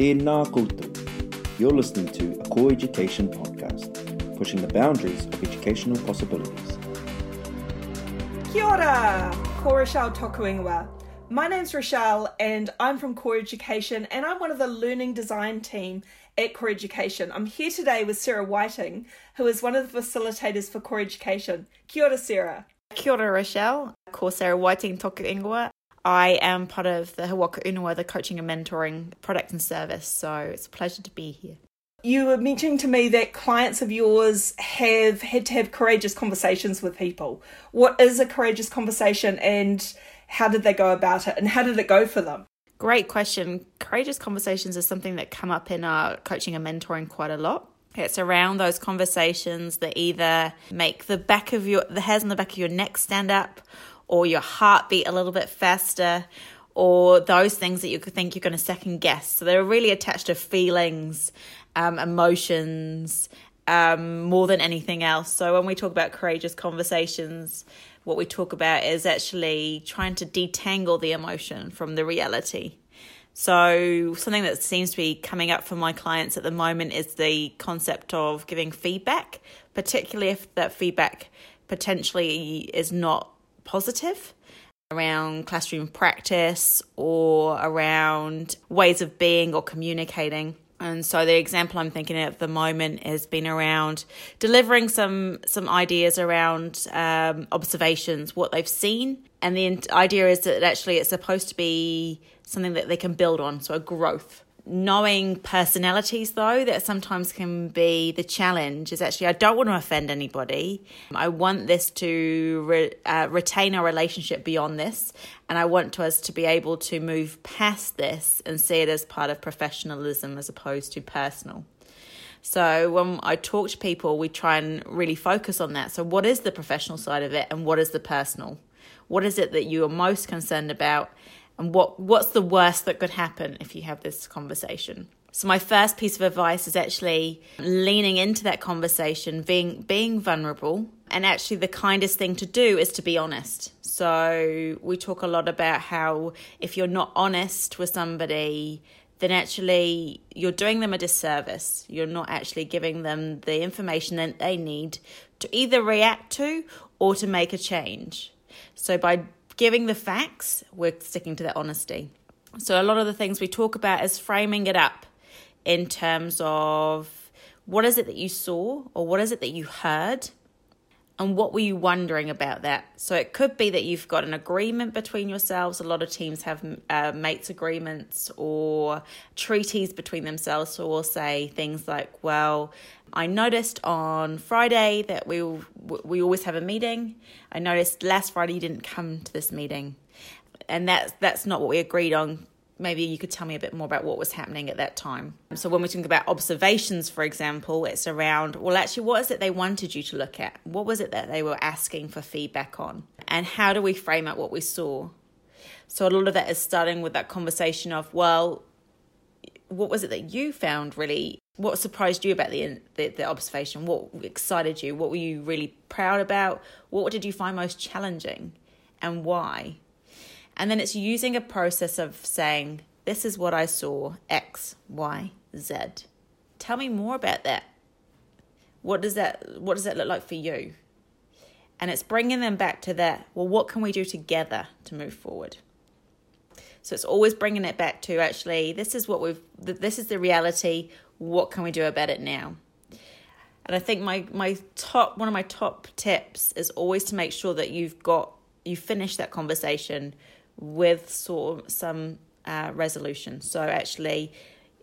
Tēnā koutou. You're listening to a Core Education podcast, pushing the boundaries of educational possibilities. Kia ora! Ko Rochelle Tokuinga. My name's Rochelle and I'm from Core Education and I'm one of the learning design team at Core Education. I'm here today with Sarah Whiting, who is one of the facilitators for Core Education. Kia ora, Sarah. Kia ora, Rochelle. Ko Sarah Whiting toku ingoa. I am part of the Hawaka Unua, the coaching and mentoring product and service, so it's a pleasure to be here. You were mentioning to me that clients of yours have had to have courageous conversations with people. What is a courageous conversation and how did they go about it and how did it go for them? Great question. Courageous conversations is something that come up in our coaching and mentoring quite a lot. It's around those conversations that either make the back of your the hairs on the back of your neck stand up or your heartbeat a little bit faster or those things that you could think you're going to second guess. So they're really attached to feelings, um, emotions, um, more than anything else. So when we talk about courageous conversations, what we talk about is actually trying to detangle the emotion from the reality. So, something that seems to be coming up for my clients at the moment is the concept of giving feedback, particularly if that feedback potentially is not positive around classroom practice or around ways of being or communicating. And so the example I'm thinking of at the moment has been around delivering some some ideas around um, observations, what they've seen, and the idea is that actually it's supposed to be something that they can build on, so a growth knowing personalities though that sometimes can be the challenge is actually i don't want to offend anybody. I want this to re, uh, retain our relationship beyond this and i want to us to be able to move past this and see it as part of professionalism as opposed to personal. So when i talk to people we try and really focus on that. So what is the professional side of it and what is the personal? What is it that you are most concerned about and what what's the worst that could happen if you have this conversation? So my first piece of advice is actually leaning into that conversation being being vulnerable. And actually the kindest thing to do is to be honest. So we talk a lot about how if you're not honest with somebody then actually you're doing them a disservice. You're not actually giving them the information that they need to either react to or to make a change. So by giving the facts, we're sticking to that honesty. So, a lot of the things we talk about is framing it up in terms of what is it that you saw or what is it that you heard and what were you wondering about that? So it could be that you've got an agreement between yourselves. A lot of teams have uh, mates agreements or treaties between themselves. So we'll say things like, "Well, I noticed on Friday that we we always have a meeting. I noticed last Friday you didn't come to this meeting, and that's that's not what we agreed on maybe you could tell me a bit more about what was happening at that time. So, when we think about observations, for example, it's around, well, actually, what is it they wanted you to look at? What was it that they were asking for feedback on? And how do we frame up what we saw? So, a lot of that is starting with that conversation of, well, what was it that you found really? What surprised you about the, the, the observation? What excited you? What were you really proud about? What did you find most challenging, and why? And then it's using a process of saying, This is what I saw X, Y, Z. Tell me more about that. What does that what does that look like for you? And it's bringing them back to that. Well, what can we do together to move forward? So it's always bringing it back to actually this is what we've this is the reality. What can we do about it now? And I think my my top one of my top tips is always to make sure that you've got you finish that conversation with sort of some uh, resolution. So actually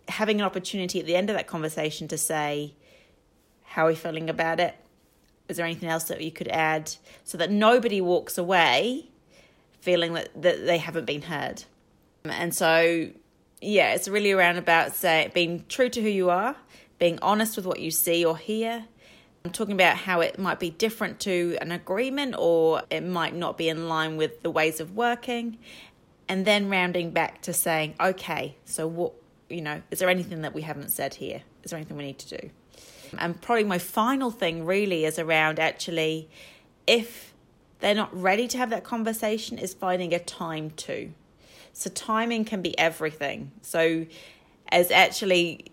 having an opportunity at the end of that conversation to say, how are we feeling about it? Is there anything else that you could add so that nobody walks away feeling that, that they haven't been heard? And so, yeah, it's really around about say being true to who you are, being honest with what you see or hear. I'm talking about how it might be different to an agreement or it might not be in line with the ways of working. And then rounding back to saying, okay, so what, you know, is there anything that we haven't said here? Is there anything we need to do? And probably my final thing really is around actually if they're not ready to have that conversation, is finding a time to. So timing can be everything. So as actually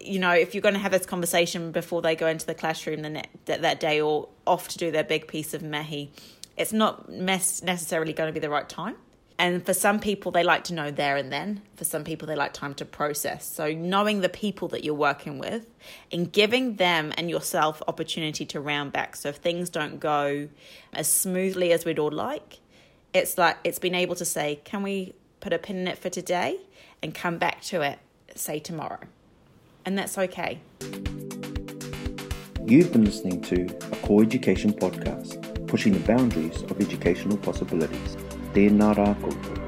you know, if you're going to have this conversation before they go into the classroom the ne- that, day or off to do their big piece of mahi, it's not mes- necessarily going to be the right time. And for some people, they like to know there and then. For some people, they like time to process. So, knowing the people that you're working with and giving them and yourself opportunity to round back. So, if things don't go as smoothly as we'd all like, it's like it's been able to say, can we put a pin in it for today and come back to it, say tomorrow? And that's okay. You've been listening to a core education podcast, pushing the boundaries of educational possibilities. Tēnā koutou.